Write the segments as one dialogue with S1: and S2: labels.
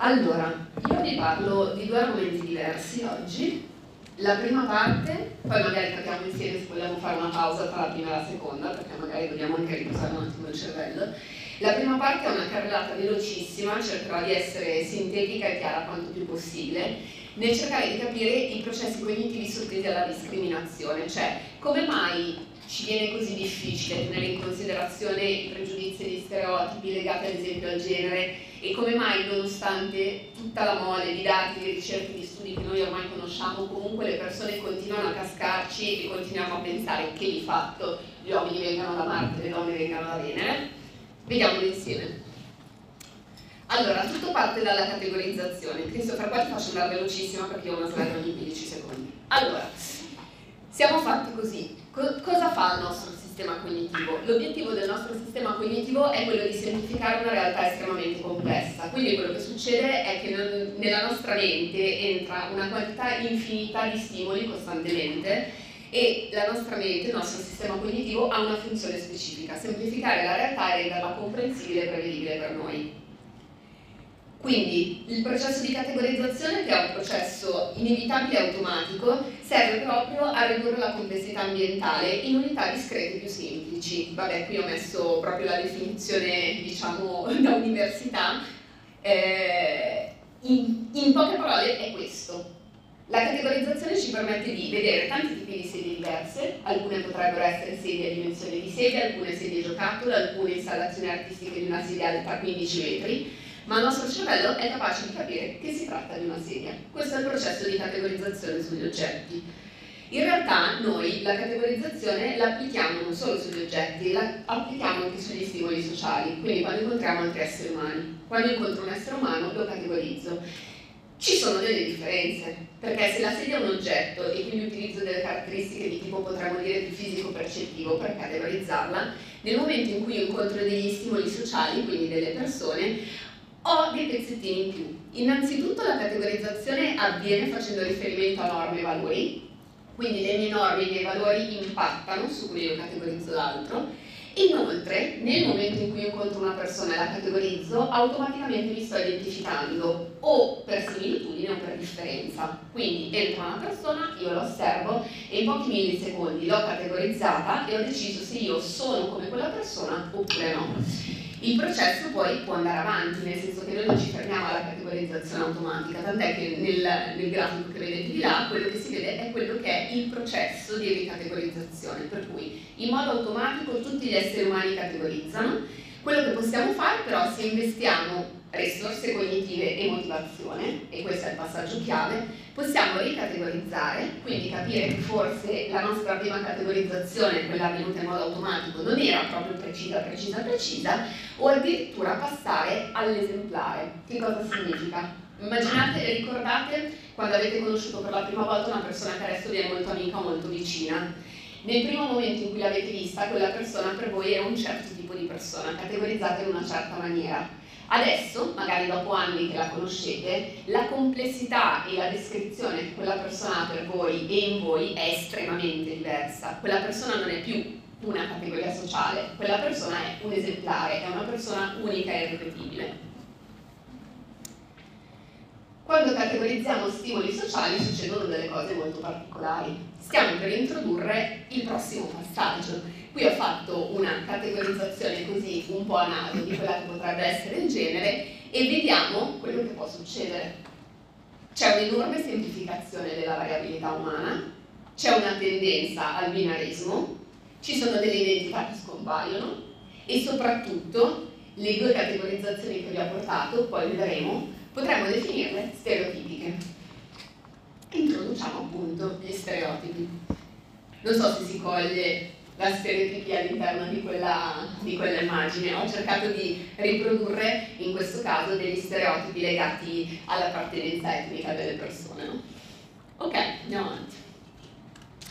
S1: Allora, io vi parlo di due argomenti diversi oggi. La prima parte, poi magari capiamo insieme se vogliamo fare una pausa tra la prima e la seconda, perché magari dobbiamo anche riposare un attimo il cervello. La prima parte è una carrellata velocissima, cercherò di essere sintetica e chiara quanto più possibile, nel cercare di capire i processi cognitivi sottesi alla discriminazione, cioè come mai ci viene così difficile tenere in considerazione i pregiudizi e gli stereotipi legati ad esempio al genere e come mai nonostante tutta la mole di dati, di ricerche, di studi che noi ormai conosciamo, comunque le persone continuano a cascarci e continuiamo a pensare che di fatto gli uomini vengano da Marte le donne vengano da Venere? Vediamolo insieme. Allora, tutto parte dalla categorizzazione. Cristo, fra qua ti faccio andare velocissima perché ho una slide ogni 15 secondi. Allora, siamo fatti così. Co- cosa fa il nostro sistema cognitivo? L'obiettivo del nostro sistema cognitivo è quello di semplificare una realtà estremamente complessa. Quindi quello che succede è che non, nella nostra mente entra una quantità infinita di stimoli costantemente e la nostra mente, il nostro sistema cognitivo ha una funzione specifica, semplificare la realtà e renderla comprensibile e prevedibile per noi. Quindi il processo di categorizzazione, che è un processo inevitabile e automatico, serve proprio a ridurre la complessità ambientale in unità discrete più semplici. Vabbè, qui ho messo proprio la definizione, diciamo, da università. Eh, in, in poche parole è questo. La categorizzazione ci permette di vedere tanti tipi di sedie diverse, alcune potrebbero essere sedie a dimensione di sedia, alcune sedie giocattolo, alcune installazioni artistiche di una sedia alta 15 metri, ma il nostro cervello è capace di capire che si tratta di una sedia. Questo è il processo di categorizzazione sugli oggetti. In realtà noi la categorizzazione la applichiamo non solo sugli oggetti, la applichiamo anche sugli stimoli sociali, quindi quando incontriamo altri esseri umani. Quando incontro un essere umano lo categorizzo. Ci sono delle differenze, perché se la sedia è un oggetto e quindi utilizzo delle caratteristiche di tipo potremmo dire più fisico-percettivo per categorizzarla, nel momento in cui incontro degli stimoli sociali, quindi delle persone, ho dei pezzettini in più. Innanzitutto la categorizzazione avviene facendo riferimento a norme e valori, quindi le mie norme e i miei valori impattano su come io categorizzo l'altro. Inoltre, nel momento in cui incontro una persona e la categorizzo, automaticamente mi sto identificando o per similitudine o per differenza. Quindi entra una persona, io la osservo e in pochi millisecondi l'ho categorizzata e ho deciso se io sono come quella persona oppure no. Il processo poi può andare avanti, nel senso che noi non ci fermiamo alla categorizzazione automatica, tant'è che nel, nel grafico che vedete di là quello che si vede è quello che è il processo di ricategorizzazione, per cui in modo automatico tutti gli esseri umani categorizzano, quello che possiamo fare però se investiamo risorse cognitive e motivazione, e questo è il passaggio chiave, possiamo ricategorizzare, quindi capire che forse la nostra prima categorizzazione, quella avvenuta in modo automatico, non era proprio precisa, precisa, precisa, o addirittura passare all'esemplare. Che cosa significa? Immaginate ricordate quando avete conosciuto per la prima volta una persona che adesso vi è molto amica o molto vicina. Nel primo momento in cui l'avete vista, quella persona per voi era un certo tipo di persona, categorizzata in una certa maniera Adesso, magari dopo anni che la conoscete, la complessità e la descrizione che quella persona ha per voi e in voi è estremamente diversa. Quella persona non è più una categoria sociale, quella persona è un esemplare, è una persona unica e irripetibile. Quando categorizziamo stimoli sociali succedono delle cose molto particolari. Stiamo per introdurre il prossimo passaggio, Qui ho fatto una categorizzazione così un po' a naso di quella che potrebbe essere il genere e vediamo quello che può succedere. C'è un'enorme semplificazione della variabilità umana, c'è una tendenza al binarismo, ci sono delle identità che scompaiono e soprattutto le due categorizzazioni che vi ho portato, poi vedremo, potremmo definirle stereotipiche. Introduciamo appunto gli stereotipi. Non so se si coglie la stereotipia all'interno di quella, di quella immagine. Ho cercato di riprodurre in questo caso degli stereotipi legati all'appartenenza etnica delle persone. No? Ok, andiamo avanti.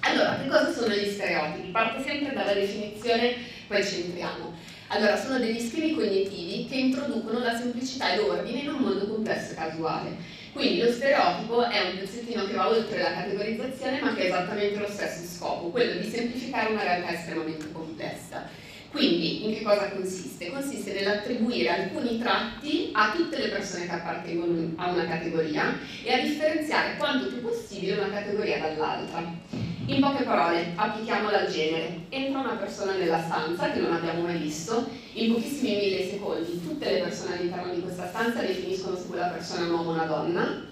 S1: Allora, che cosa sono gli stereotipi? Parto sempre dalla definizione, poi ci entriamo. Allora, sono degli schemi cognitivi che introducono la semplicità e l'ordine in un mondo complesso e casuale quindi lo stereotipo è un pezzettino che va oltre la categorizzazione ma che ha esattamente lo stesso scopo, quello di semplificare una realtà estremamente complessa. Quindi in che cosa consiste? Consiste nell'attribuire alcuni tratti a tutte le persone che appartengono a una categoria e a differenziare quanto più possibile una categoria dall'altra. In poche parole, applichiamola al genere. Entra una persona nella stanza che non abbiamo mai visto, in pochissimi millisecondi tutte le persone all'interno di questa stanza definiscono se quella persona è un uomo o una donna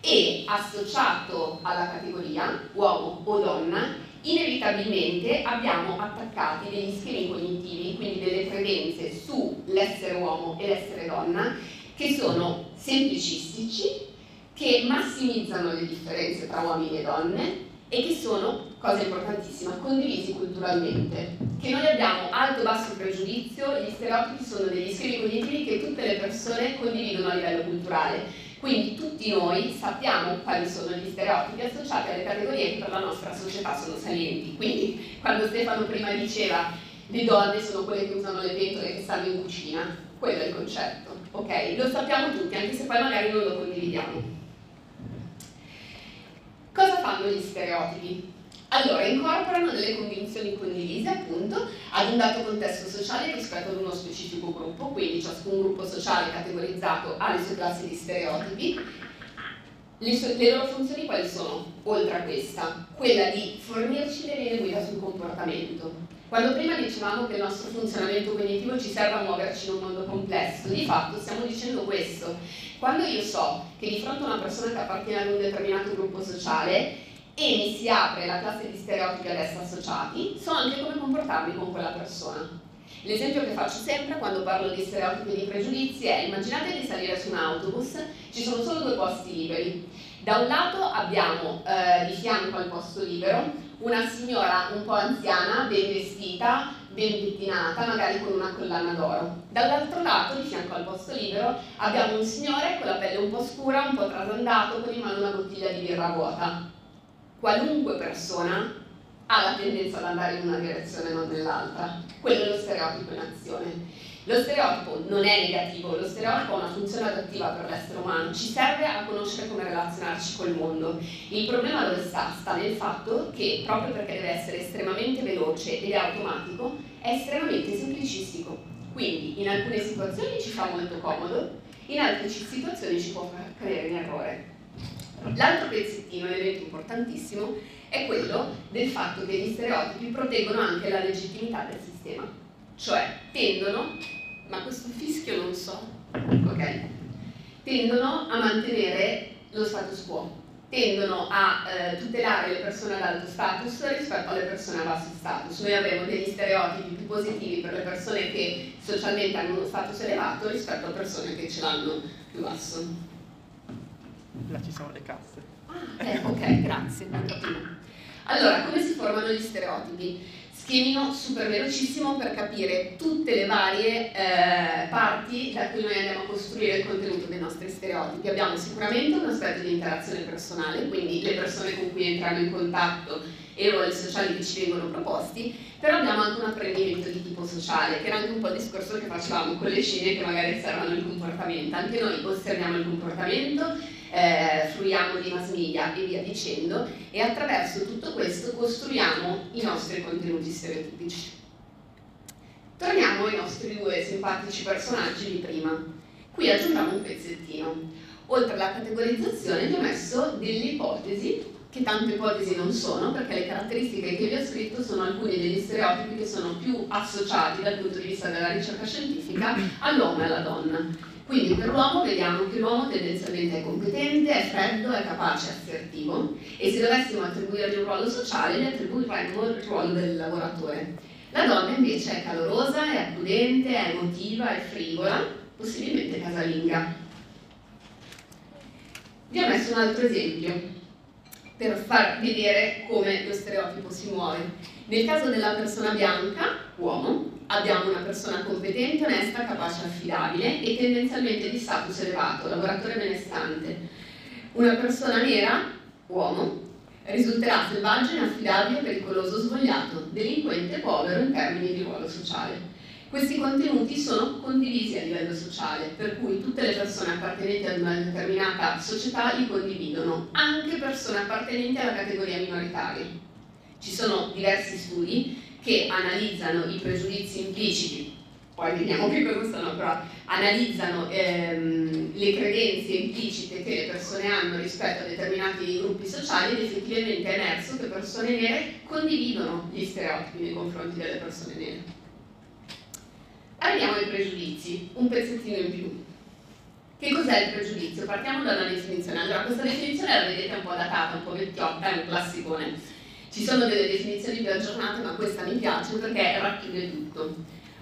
S1: e associato alla categoria uomo o donna inevitabilmente abbiamo attaccati degli schemi cognitivi, quindi delle credenze sull'essere uomo e l'essere donna, che sono semplicistici, che massimizzano le differenze tra uomini e donne e che sono, cosa importantissima, condivisi culturalmente. Che noi abbiamo alto basso pregiudizio, gli stereotipi sono degli schemi cognitivi che tutte le persone condividono a livello culturale quindi tutti noi sappiamo quali sono gli stereotipi associati alle categorie che per la nostra società sono salienti. Quindi quando Stefano prima diceva le donne sono quelle che usano le pentole che stanno in cucina, quello è il concetto, ok? Lo sappiamo tutti, anche se poi magari non lo condividiamo. Cosa fanno gli stereotipi? Allora, incorporano delle convinzioni condivise appunto ad un dato contesto sociale rispetto ad uno specifico gruppo, quindi ciascun gruppo sociale categorizzato ha le sue classi di stereotipi. Le, sue, le loro funzioni quali sono, oltre a questa? Quella di fornirci le linee guida sul comportamento. Quando prima dicevamo che il nostro funzionamento cognitivo ci serve a muoverci in un mondo complesso, di fatto stiamo dicendo questo. Quando io so che di fronte a una persona che appartiene ad un determinato gruppo sociale e mi si apre la classe di stereotipi ad essa associati, so anche come comportarmi con quella persona. L'esempio che faccio sempre quando parlo di stereotipi e di pregiudizi è immaginate di salire su un autobus, ci sono solo due posti liberi. Da un lato abbiamo eh, di fianco al posto libero una signora un po' anziana, ben vestita, ben pettinata, magari con una collana d'oro. Dall'altro lato, di fianco al posto libero, abbiamo un signore con la pelle un po' scura, un po' trasandato, con in mano una bottiglia di birra vuota qualunque persona ha la tendenza ad andare in una direzione e non nell'altra. Quello è lo stereotipo in azione. Lo stereotipo non è negativo, lo stereotipo ha una funzione adattiva per l'essere umano, ci serve a conoscere come relazionarci col mondo. Il problema dove sta? Sta nel fatto che proprio perché deve essere estremamente veloce ed è automatico, è estremamente semplicistico. Quindi in alcune situazioni ci fa molto comodo, in altre situazioni ci può cadere in errore. L'altro pezzettino, elemento importantissimo, è quello del fatto che gli stereotipi proteggono anche la legittimità del sistema, cioè tendono, ma questo fischio non so, ok? Tendono a mantenere lo status quo, tendono a eh, tutelare le persone ad alto status rispetto alle persone a basso status. Noi avremo degli stereotipi più positivi per le persone che socialmente hanno uno status elevato rispetto a persone che ce l'hanno più basso.
S2: Là ci sono le casse.
S1: Ah, eh, ok, grazie. Allora, come si formano gli stereotipi? Schemino super velocissimo per capire tutte le varie eh, parti da cui noi andiamo a costruire il contenuto dei nostri stereotipi. Abbiamo sicuramente un aspetto di interazione personale, quindi le persone con cui entriamo in contatto e i ruoli sociali che ci vengono proposti, però abbiamo anche un apprendimento di tipo sociale, che era anche un po' il discorso che facevamo con le scene che magari osservano il comportamento. Anche noi osserviamo il comportamento, eh, fruiamo di mass media e via dicendo, e attraverso tutto questo costruiamo i nostri contenuti stereotipici. Torniamo ai nostri due simpatici personaggi di prima. Qui aggiungiamo un pezzettino. Oltre alla categorizzazione vi ho messo delle ipotesi che tante ipotesi non sono, perché le caratteristiche che vi ho scritto sono alcuni degli stereotipi che sono più associati dal punto di vista della ricerca scientifica all'uomo e alla donna. Quindi per l'uomo vediamo che l'uomo tendenzialmente è competente, è freddo, è capace, è assertivo e se dovessimo attribuirgli un ruolo sociale gli attribuiremmo il ruolo del lavoratore. La donna invece è calorosa, è accudente, è emotiva, è frivola, possibilmente casalinga. Vi ho messo un altro esempio per far vedere come lo stereotipo si muove. Nel caso della persona bianca, uomo, abbiamo una persona competente, onesta, capace, affidabile e tendenzialmente di status elevato, lavoratore benestante. Una persona nera, uomo, risulterà selvaggio, inaffidabile, pericoloso, svogliato, delinquente, povero in termini di ruolo sociale. Questi contenuti sono condivisi a livello sociale, per cui tutte le persone appartenenti ad una determinata società li condividono, anche persone appartenenti alla categoria minoritaria. Ci sono diversi studi che analizzano i pregiudizi impliciti, poi vediamo che cosa sono, però analizzano ehm, le credenze implicite che le persone hanno rispetto a determinati gruppi sociali ed effettivamente è emerso che persone nere condividono gli stereotipi nei confronti delle persone nere. Arriviamo ai pregiudizi, un pezzettino in più. Che cos'è il pregiudizio? Partiamo da una definizione. Allora, questa definizione la vedete un po' datata, un po' vecchiotta, è un classicone. Ci sono delle definizioni più aggiornate, ma questa mi piace perché racchiude tutto.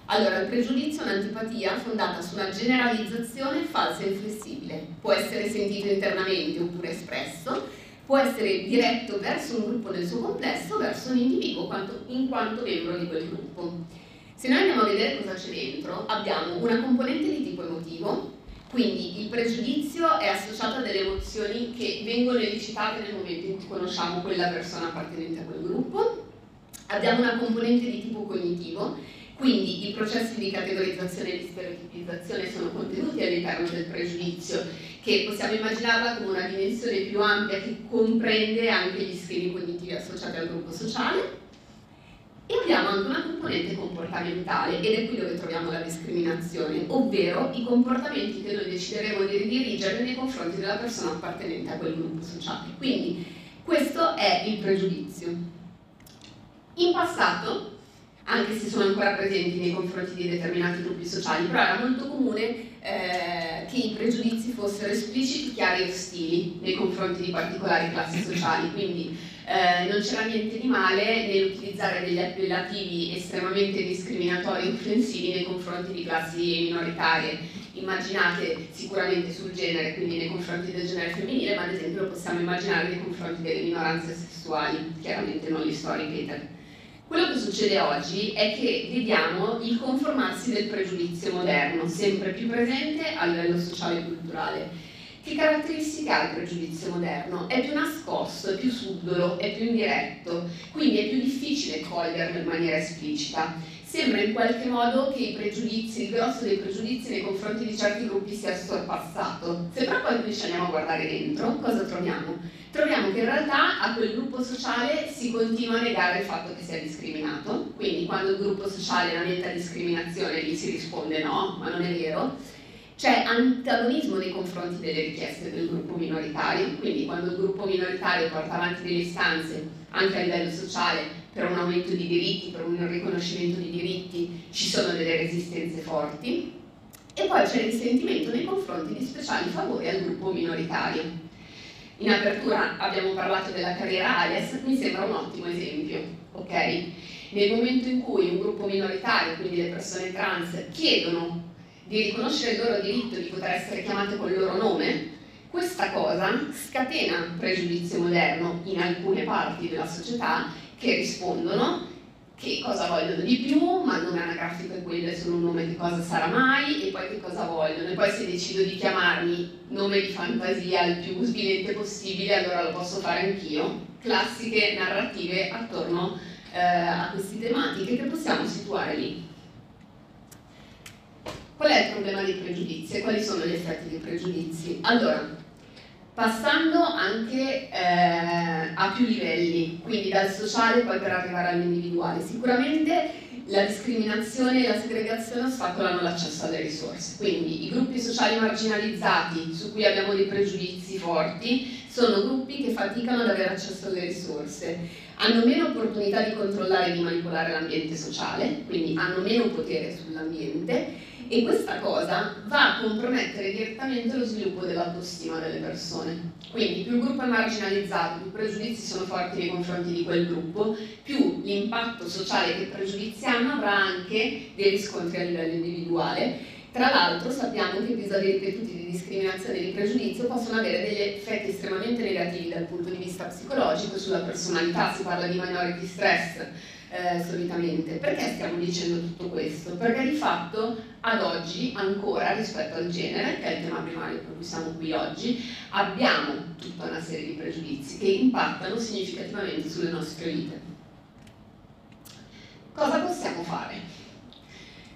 S1: Allora, il pregiudizio è un'antipatia fondata su una generalizzazione falsa e inflessibile. Può essere sentito internamente oppure espresso, può essere diretto verso un gruppo nel suo complesso o verso un individuo in quanto membro di quel gruppo. Se noi andiamo a vedere cosa c'è dentro, abbiamo una componente di tipo emotivo, quindi il pregiudizio è associato a delle emozioni che vengono elicitate nel momento in cui conosciamo quella persona appartenente a quel gruppo. Abbiamo una componente di tipo cognitivo, quindi i processi di categorizzazione e di stereotipizzazione sono contenuti all'interno del pregiudizio, che possiamo immaginarla come una dimensione più ampia che comprende anche gli schemi cognitivi associati al gruppo sociale. E abbiamo anche una componente comportamentale, ed è qui dove troviamo la discriminazione, ovvero i comportamenti che noi decideremo di ridirigere nei confronti della persona appartenente a quel gruppo sociale. Quindi questo è il pregiudizio. In passato, anche se sono ancora presenti nei confronti di determinati gruppi sociali, però era molto comune eh, che i pregiudizi fossero espliciti, chiari e ostili nei confronti di particolari classi sociali, quindi eh, non c'era niente di male nell'utilizzare degli appellativi estremamente discriminatori e offensivi nei confronti di classi minoritarie. Immaginate sicuramente sul genere, quindi nei confronti del genere femminile, ma ad esempio possiamo immaginare nei confronti delle minoranze sessuali, chiaramente non gli story Peter. Quello che succede oggi è che vediamo il conformarsi del pregiudizio moderno, sempre più presente a livello sociale e culturale che caratteristica ha il pregiudizio moderno? È più nascosto, è più subdolo, è più indiretto, quindi è più difficile coglierlo in maniera esplicita. Sembra in qualche modo che il grosso dei pregiudizi nei confronti di certi gruppi sia sorpassato. Se però poi ci andiamo a guardare dentro, cosa troviamo? Troviamo che in realtà a quel gruppo sociale si continua a negare il fatto che sia discriminato, quindi quando il gruppo sociale lamenta discriminazione gli si risponde no, ma non è vero c'è antagonismo nei confronti delle richieste del gruppo minoritario, quindi quando il gruppo minoritario porta avanti delle istanze anche a livello sociale per un aumento di diritti, per un riconoscimento di diritti, ci sono delle resistenze forti. E poi c'è il risentimento nei confronti di speciali favori al gruppo minoritario. In apertura abbiamo parlato della carriera alias, mi sembra un ottimo esempio, ok? Nel momento in cui un gruppo minoritario, quindi le persone trans, chiedono di riconoscere il loro diritto di poter essere chiamate col loro nome, questa cosa scatena pregiudizio moderno in alcune parti della società che rispondono che cosa vogliono di più, ma il nome anagrafico è quello, è solo un nome che cosa sarà mai, e poi che cosa vogliono. E poi se decido di chiamarmi nome di fantasia il più svilente possibile, allora lo posso fare anch'io. Classiche narrative attorno eh, a queste tematiche che possiamo situare lì. Qual è il problema dei pregiudizi e quali sono gli effetti dei pregiudizi? Allora, passando anche eh, a più livelli, quindi dal sociale poi per arrivare all'individuale, sicuramente la discriminazione e la segregazione ostacolano l'accesso alle risorse, quindi i gruppi sociali marginalizzati su cui abbiamo dei pregiudizi forti sono gruppi che faticano ad avere accesso alle risorse, hanno meno opportunità di controllare e di manipolare l'ambiente sociale, quindi hanno meno potere sull'ambiente e questa cosa va a compromettere direttamente lo sviluppo dell'autostima delle persone. Quindi più il gruppo è marginalizzato, più i pregiudizi sono forti nei confronti di quel gruppo, più l'impatto sociale che i pregiudizi hanno avrà anche dei riscontri a livello individuale. Tra l'altro sappiamo che episodi ripetuti di discriminazione e di pregiudizio possono avere degli effetti estremamente negativi dal punto di vista psicologico sulla personalità, si parla di minority stress, eh, solitamente. Perché stiamo dicendo tutto questo? Perché di fatto ad oggi ancora rispetto al genere, che è il tema primario per cui siamo qui oggi, abbiamo tutta una serie di pregiudizi che impattano significativamente sulle nostre vite. Cosa possiamo fare?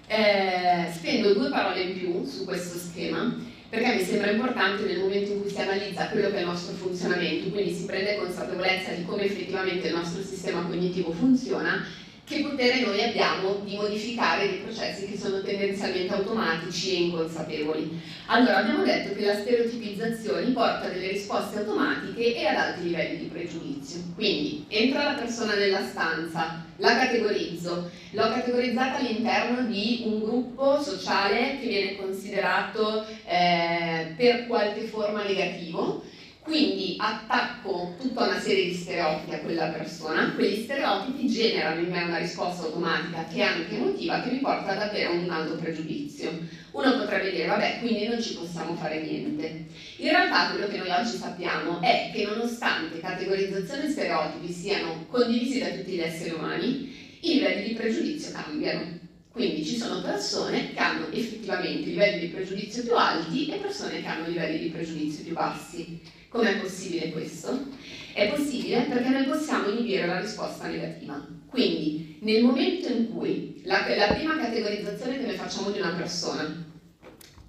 S1: Eh, spendo due parole in più su questo schema perché mi sembra importante nel momento in cui si analizza quello che è il nostro funzionamento, quindi si prende consapevolezza di come effettivamente il nostro sistema cognitivo funziona, che potere noi abbiamo di modificare dei processi che sono tendenzialmente automatici e inconsapevoli. Allora, abbiamo detto che la stereotipizzazione porta delle risposte automatiche e ad alti livelli di pregiudizio. Quindi, entra la persona nella stanza, la categorizzo, l'ho categorizzata all'interno di un gruppo sociale che viene considerato eh, per qualche forma negativo, quindi attacco tutta una serie di stereotipi a quella persona, quegli stereotipi generano in me una risposta automatica che è anche emotiva che mi porta ad avere un alto pregiudizio. Uno potrebbe dire, vabbè, quindi non ci possiamo fare niente. In realtà quello che noi oggi sappiamo è che nonostante categorizzazione e stereotipi siano condivisi da tutti gli esseri umani, i livelli di pregiudizio cambiano. Quindi ci sono persone che hanno effettivamente livelli di pregiudizio più alti e persone che hanno livelli di pregiudizio più bassi. Com'è possibile questo? È possibile perché noi possiamo inibire la risposta negativa. Quindi, nel momento in cui la, la prima categorizzazione che noi facciamo di una persona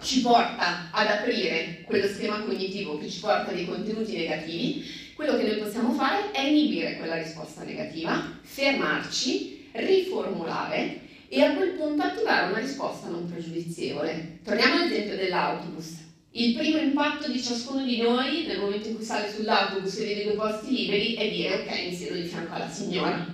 S1: ci porta ad aprire quello schema cognitivo che ci porta dei contenuti negativi, quello che noi possiamo fare è inibire quella risposta negativa, fermarci, riformulare e a quel punto attivare una risposta non pregiudizievole. Torniamo all'esempio dell'autobus. Il primo impatto di ciascuno di noi nel momento in cui sale sull'autobus e vede due posti liberi è dire ok, mi siedo di fianco alla signora.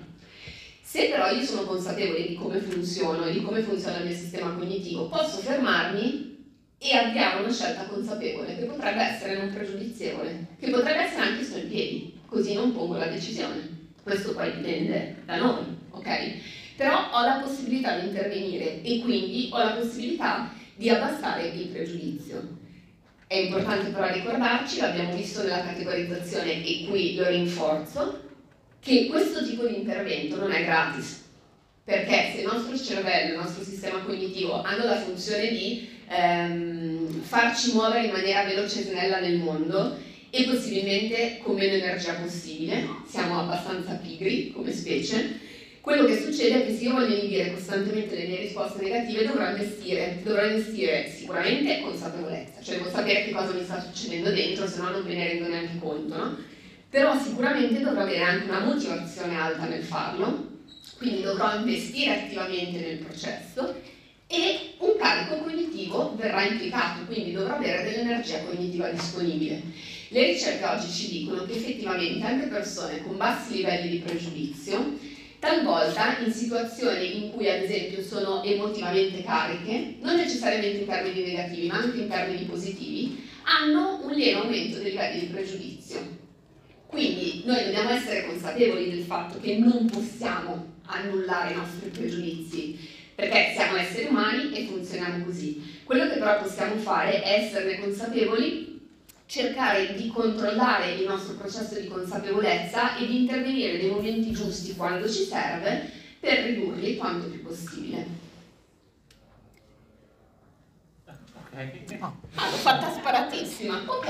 S1: Se però io sono consapevole di come funziono e di come funziona il mio sistema cognitivo, posso fermarmi e avviare una scelta consapevole che potrebbe essere non pregiudizievole, che potrebbe essere anche sto in piedi, così non pongo la decisione. Questo poi dipende da noi, ok? Però ho la possibilità di intervenire e quindi ho la possibilità di abbassare il pregiudizio. È importante però ricordarci, l'abbiamo visto nella categorizzazione e qui lo rinforzo, che questo tipo di intervento non è gratis, perché se il nostro cervello, il nostro sistema cognitivo hanno la funzione di ehm, farci muovere in maniera veloce e snella nel mondo e possibilmente con meno energia possibile, siamo abbastanza pigri come specie, quello che succede è che se io voglio inibire costantemente le mie risposte negative dovrò investire, dovrò investire sicuramente consapevolezza, cioè devo sapere che cosa mi sta succedendo dentro, se no non me ne rendo neanche conto, no? Però sicuramente dovrò avere anche una motivazione alta nel farlo, quindi dovrò investire attivamente nel processo e un carico cognitivo verrà implicato, quindi dovrò avere dell'energia cognitiva disponibile. Le ricerche oggi ci dicono che effettivamente anche persone con bassi livelli di pregiudizio talvolta in situazioni in cui ad esempio sono emotivamente cariche, non necessariamente in termini negativi ma anche in termini positivi, hanno un lieve aumento dei livelli di pregiudizio. Quindi noi dobbiamo essere consapevoli del fatto che non possiamo annullare i nostri pregiudizi, perché siamo esseri umani e funzioniamo così. Quello che però possiamo fare è esserne consapevoli cercare di controllare il nostro processo di consapevolezza e di intervenire nei momenti giusti quando ci serve per ridurli quanto più possibile. Ok. Ah, l'ho fatta sparatissima. Ok,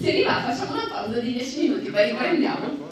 S1: se vi va facciamo una pausa di 10 minuti, poi riprendiamo.